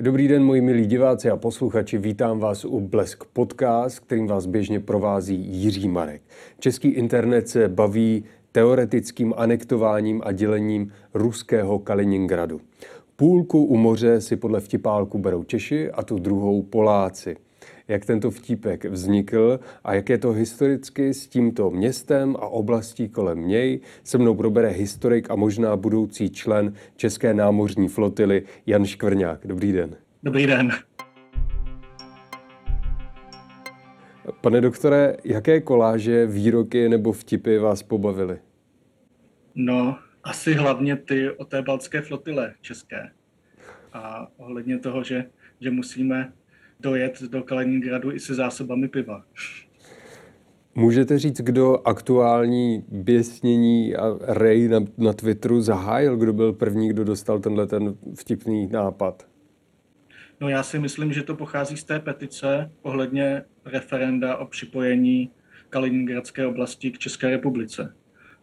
Dobrý den, moji milí diváci a posluchači, vítám vás u Blesk Podcast, kterým vás běžně provází Jiří Marek. Český internet se baví teoretickým anektováním a dělením ruského Kaliningradu. Půlku u moře si podle vtipálku berou Češi a tu druhou Poláci jak tento vtípek vznikl a jak je to historicky s tímto městem a oblastí kolem něj. Se mnou probere historik a možná budoucí člen České námořní flotily Jan Škvrňák. Dobrý den. Dobrý den. Pane doktore, jaké koláže, výroky nebo vtipy vás pobavily? No, asi hlavně ty o té baltské flotile české. A ohledně toho, že, že musíme dojet do Kaliningradu i se zásobami piva. Můžete říct, kdo aktuální běsnění a rej na, na Twitteru zahájil? Kdo byl první, kdo dostal tenhle ten vtipný nápad? No já si myslím, že to pochází z té petice ohledně referenda o připojení Kaliningradské oblasti k České republice.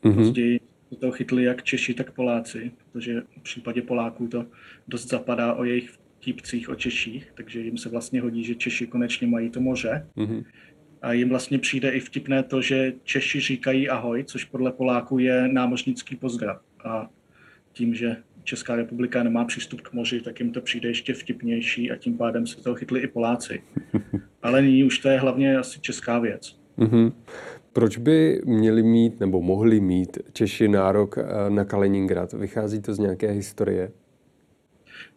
Mm-hmm. Později to chytli jak Češi, tak Poláci, protože v případě Poláků to dost zapadá o jejich típcích o Češích, takže jim se vlastně hodí, že Češi konečně mají to moře. Mm-hmm. A jim vlastně přijde i vtipné to, že Češi říkají ahoj, což podle Poláků je námořnický pozdrav. A tím, že Česká republika nemá přístup k moři, tak jim to přijde ještě vtipnější a tím pádem se toho chytli i Poláci. Ale nyní už to je hlavně asi česká věc. Mm-hmm. Proč by měli mít nebo mohli mít Češi nárok eh, na Kaliningrad? Vychází to z nějaké historie?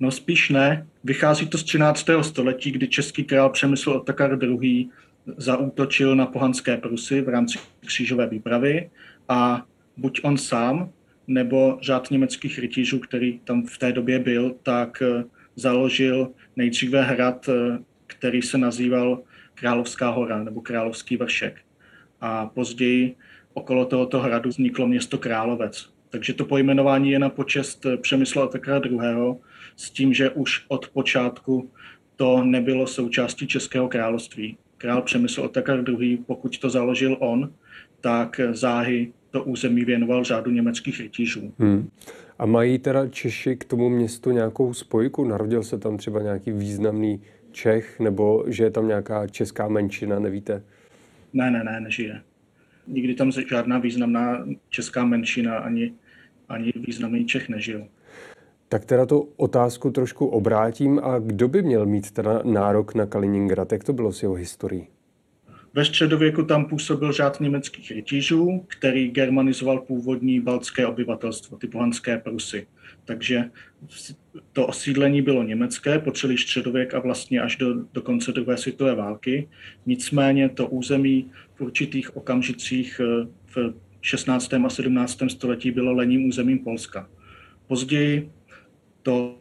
No spíš ne. Vychází to z 13. století, kdy český král Přemysl Otakar II. zaútočil na pohanské Prusy v rámci křížové výpravy a buď on sám, nebo řád německých rytířů, který tam v té době byl, tak eh, založil nejdříve hrad, eh, který se nazýval Královská hora nebo Královský vršek. A později okolo tohoto hradu vzniklo město Královec. Takže to pojmenování je na počest Přemysla Otakara II s tím, že už od počátku to nebylo součástí Českého království. Král Přemysl Otakar II., pokud to založil on, tak záhy to území věnoval řádu německých rytířů. Hmm. A mají teda Češi k tomu městu nějakou spojku? Narodil se tam třeba nějaký významný Čech, nebo že je tam nějaká česká menšina, nevíte? Ne, ne, ne, nežije. Nikdy tam žádná významná česká menšina ani, ani významný Čech nežil. Tak teda tu otázku trošku obrátím. A kdo by měl mít teda nárok na Kaliningrad? Jak to bylo s jeho historií? Ve středověku tam působil řád německých rytířů, který germanizoval původní baltské obyvatelstvo, ty pohanské Prusy. Takže to osídlení bylo německé po celý středověk a vlastně až do, do konce druhé světové války. Nicméně to území v určitých okamžicích eh, v 16. a 17. století bylo lením územím Polska. Později to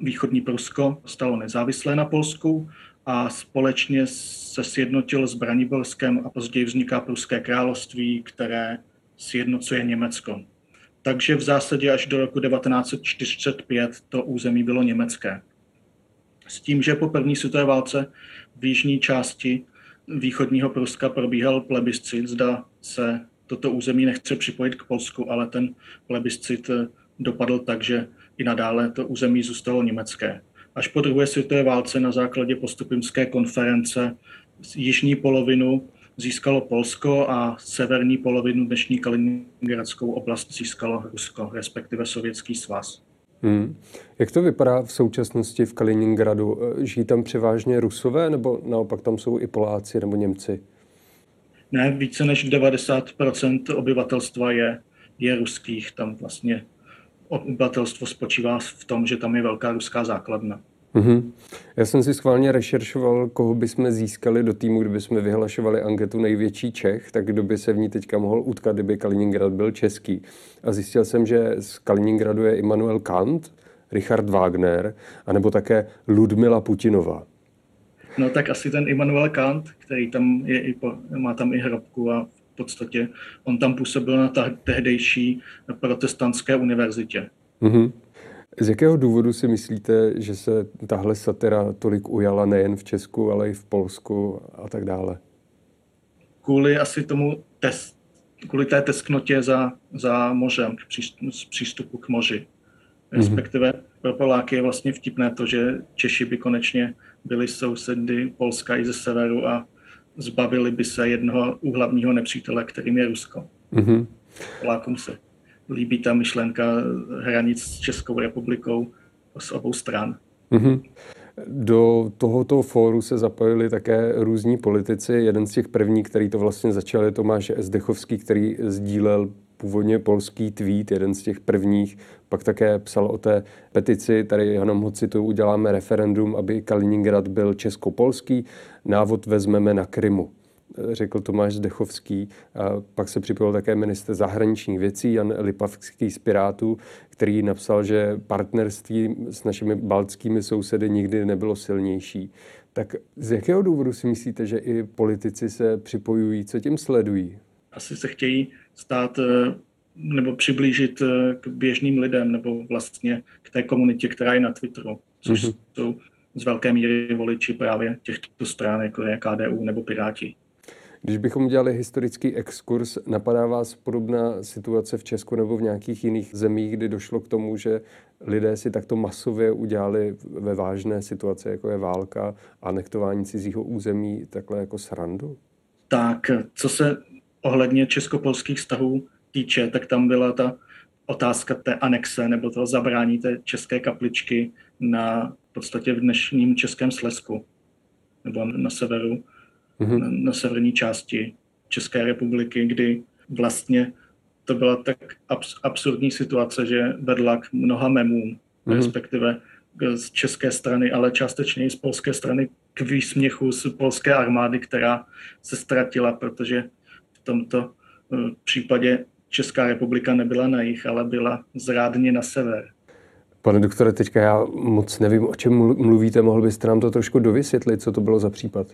východní Prusko stalo nezávislé na Polsku a společně se sjednotil s Braniborskem a později vzniká Pruské království, které sjednocuje Německo. Takže v zásadě až do roku 1945 to území bylo německé. S tím, že po první světové válce v jižní části východního Pruska probíhal plebiscit, zda se toto území nechce připojit k Polsku, ale ten plebiscit dopadl tak, že i nadále to území zůstalo německé. Až po druhé světové válce na základě postupimské konference jižní polovinu získalo Polsko a severní polovinu dnešní Kaliningradskou oblast získalo Rusko, respektive Sovětský svaz. Hmm. Jak to vypadá v současnosti v Kaliningradu? Žijí tam převážně Rusové nebo naopak tam jsou i Poláci nebo Němci? Ne, více než 90% obyvatelstva je, je ruských. Tam vlastně obyvatelstvo spočívá v tom, že tam je velká ruská základna. Mm-hmm. Já jsem si schválně rešeršoval, koho bychom získali do týmu, kdyby jsme vyhlašovali anketu největší Čech, tak kdo by se v ní teďka mohl utkat, kdyby Kaliningrad byl český. A zjistil jsem, že z Kaliningradu je Immanuel Kant, Richard Wagner, anebo také Ludmila Putinová. No tak asi ten Immanuel Kant, který tam je i po, má tam i hrobku a v podstatě on tam působil na ta, tehdejší protestantské univerzitě. Mm-hmm. Z jakého důvodu si myslíte, že se tahle satira tolik ujala nejen v Česku, ale i v Polsku a tak dále? Kvůli asi tomu test, kvůli té tesknotě za, za mořem, přístupu k moři. Respektive pro Poláky je vlastně vtipné to, že Češi by konečně byli sousedy Polska i ze severu a zbavili by se jednoho úhlavního nepřítele, kterým je Rusko. Mm-hmm. Polákům se líbí ta myšlenka hranic s Českou republikou z obou stran. Mm-hmm. Do tohoto fóru se zapojili také různí politici. Jeden z těch prvních, který to vlastně začal, je Tomáš Zdechovský, který sdílel původně polský tweet, jeden z těch prvních, pak také psal o té petici, tady jenom ho cituju, uděláme referendum, aby Kaliningrad byl českopolský, návod vezmeme na Krymu řekl Tomáš Zdechovský. A pak se připojil také minister zahraničních věcí Jan Lipavský z Pirátů, který napsal, že partnerství s našimi baltskými sousedy nikdy nebylo silnější. Tak z jakého důvodu si myslíte, že i politici se připojují, co tím sledují? Asi se chtějí stát eh, nebo přiblížit eh, k běžným lidem nebo vlastně k té komunitě, která je na Twitteru, což mm-hmm. jsou z velké míry voliči právě těchto stran, jako je KDU nebo Piráti. Když bychom udělali historický exkurs, napadá vás podobná situace v Česku nebo v nějakých jiných zemích, kdy došlo k tomu, že lidé si takto masově udělali ve vážné situaci, jako je válka, anektování cizího území, takhle jako srandu? Tak, co se ohledně českopolských vztahů týče, tak tam byla ta otázka té anexe nebo toho zabrání té české kapličky na v podstatě v dnešním Českém Slesku nebo na severu mm-hmm. na, na severní části České republiky, kdy vlastně to byla tak abs- absurdní situace, že vedla k mnoha memům, mm-hmm. respektive z české strany, ale částečně i z polské strany k výsměchu z polské armády, která se ztratila, protože tomto eh, případě Česká republika nebyla na jich, ale byla zrádně na sever. Pane doktore, teďka já moc nevím, o čem mluvíte. Mohl byste nám to trošku dovysvětlit, co to bylo za případ?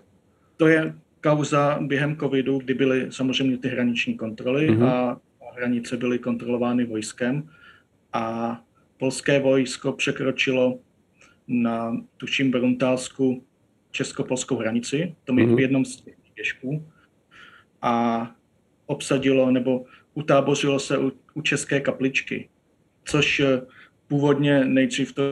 To je kauza během covidu, kdy byly samozřejmě ty hraniční kontroly mm-hmm. a hranice byly kontrolovány vojskem a polské vojsko překročilo na, tuším, Bruntálsku česko-polskou hranici, to mm-hmm. v jednom z těch běžků, a obsadilo nebo utábořilo se u, u české kapličky, což eh, původně nejdřív to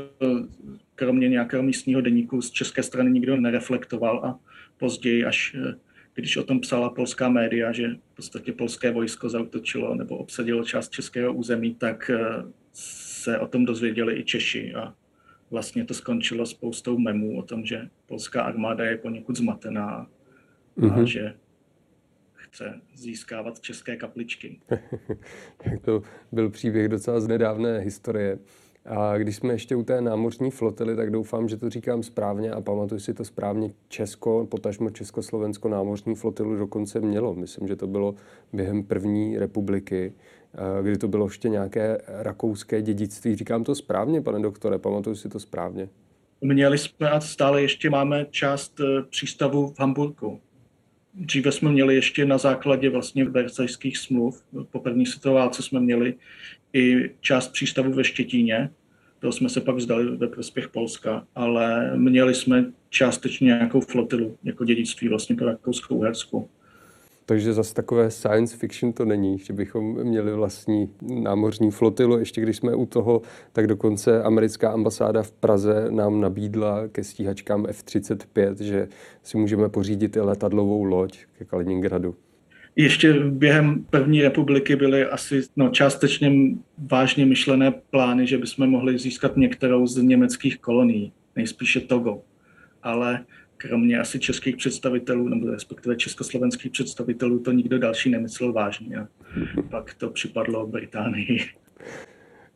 kromě nějakého místního deníku z české strany nikdo nereflektoval a později, až eh, když o tom psala polská média, že v podstatě polské vojsko zautočilo nebo obsadilo část českého území, tak eh, se o tom dozvěděli i Češi a vlastně to skončilo spoustou memů o tom, že polská armáda je poněkud zmatená mm-hmm. a mhm. že chce získávat české kapličky. to byl příběh docela z nedávné historie. A když jsme ještě u té námořní flotily, tak doufám, že to říkám správně a pamatuju si to správně. Česko, potažmo Československo námořní flotilu dokonce mělo. Myslím, že to bylo během první republiky, kdy to bylo ještě nějaké rakouské dědictví. Říkám to správně, pane doktore, pamatuju si to správně. Měli jsme a stále ještě máme část e, přístavu v Hamburgu. Dříve jsme měli ještě na základě vlastně versajských smluv, po první světové válce jsme měli i část přístavu ve Štětíně, to jsme se pak vzdali ve prospěch Polska, ale měli jsme částečně nějakou flotilu jako dědictví vlastně pro Rakouskou Uhersku. Takže zase takové science fiction to není, že bychom měli vlastní námořní flotilu. Ještě když jsme u toho, tak dokonce americká ambasáda v Praze nám nabídla ke stíhačkám F-35, že si můžeme pořídit i letadlovou loď ke Kaliningradu. Ještě během první republiky byly asi no, částečně vážně myšlené plány, že bychom mohli získat některou z německých kolonií, nejspíše Togo. Ale kromě asi českých představitelů, nebo respektive československých představitelů, to nikdo další nemyslel vážně. Pak to připadlo Británii.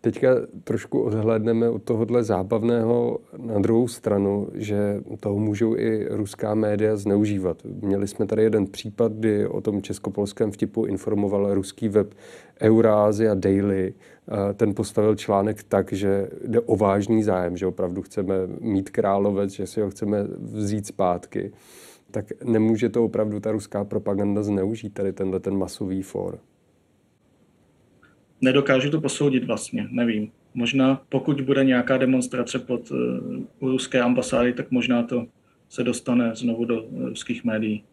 Teďka trošku odhledneme od tohohle zábavného na druhou stranu, že toho můžou i ruská média zneužívat. Měli jsme tady jeden případ, kdy o tom českopolském vtipu informoval ruský web Eurasia Daily. Ten postavil článek tak, že jde o vážný zájem, že opravdu chceme mít královec, že si ho chceme vzít zpátky. Tak nemůže to opravdu ta ruská propaganda zneužít, tady tenhle ten masový for nedokážu to posoudit vlastně, nevím. Možná pokud bude nějaká demonstrace pod uh, ruské ambasády, tak možná to se dostane znovu do ruských médií.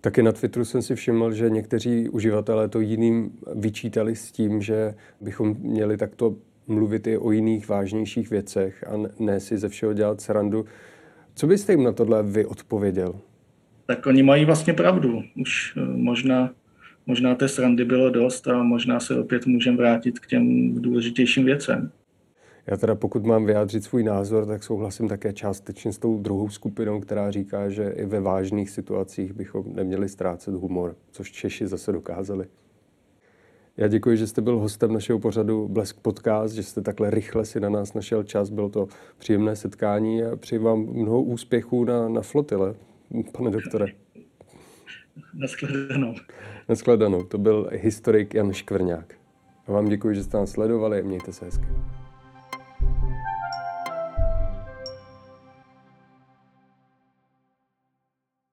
Taky na Twitteru jsem si všiml, že někteří uživatelé to jiným vyčítali s tím, že bychom měli takto mluvit i o jiných vážnějších věcech a ne si ze všeho dělat srandu. Co byste jim na tohle vy odpověděl? Tak oni mají vlastně pravdu. Už eh, možná, možná té srandy bylo dost a možná se opět můžeme vrátit k těm důležitějším věcem. Já teda pokud mám vyjádřit svůj názor, tak souhlasím také částečně s tou druhou skupinou, která říká, že i ve vážných situacích bychom neměli ztrácet humor, což Češi zase dokázali. Já děkuji, že jste byl hostem našeho pořadu Blesk Podcast, že jste takhle rychle si na nás našel čas. Bylo to příjemné setkání a přeji vám mnoho úspěchů na, na flotile, pane doktore. Naschledanou. Naschledanou. To byl historik Jan Škvrňák. A vám děkuji, že jste nás sledovali mějte se hezky.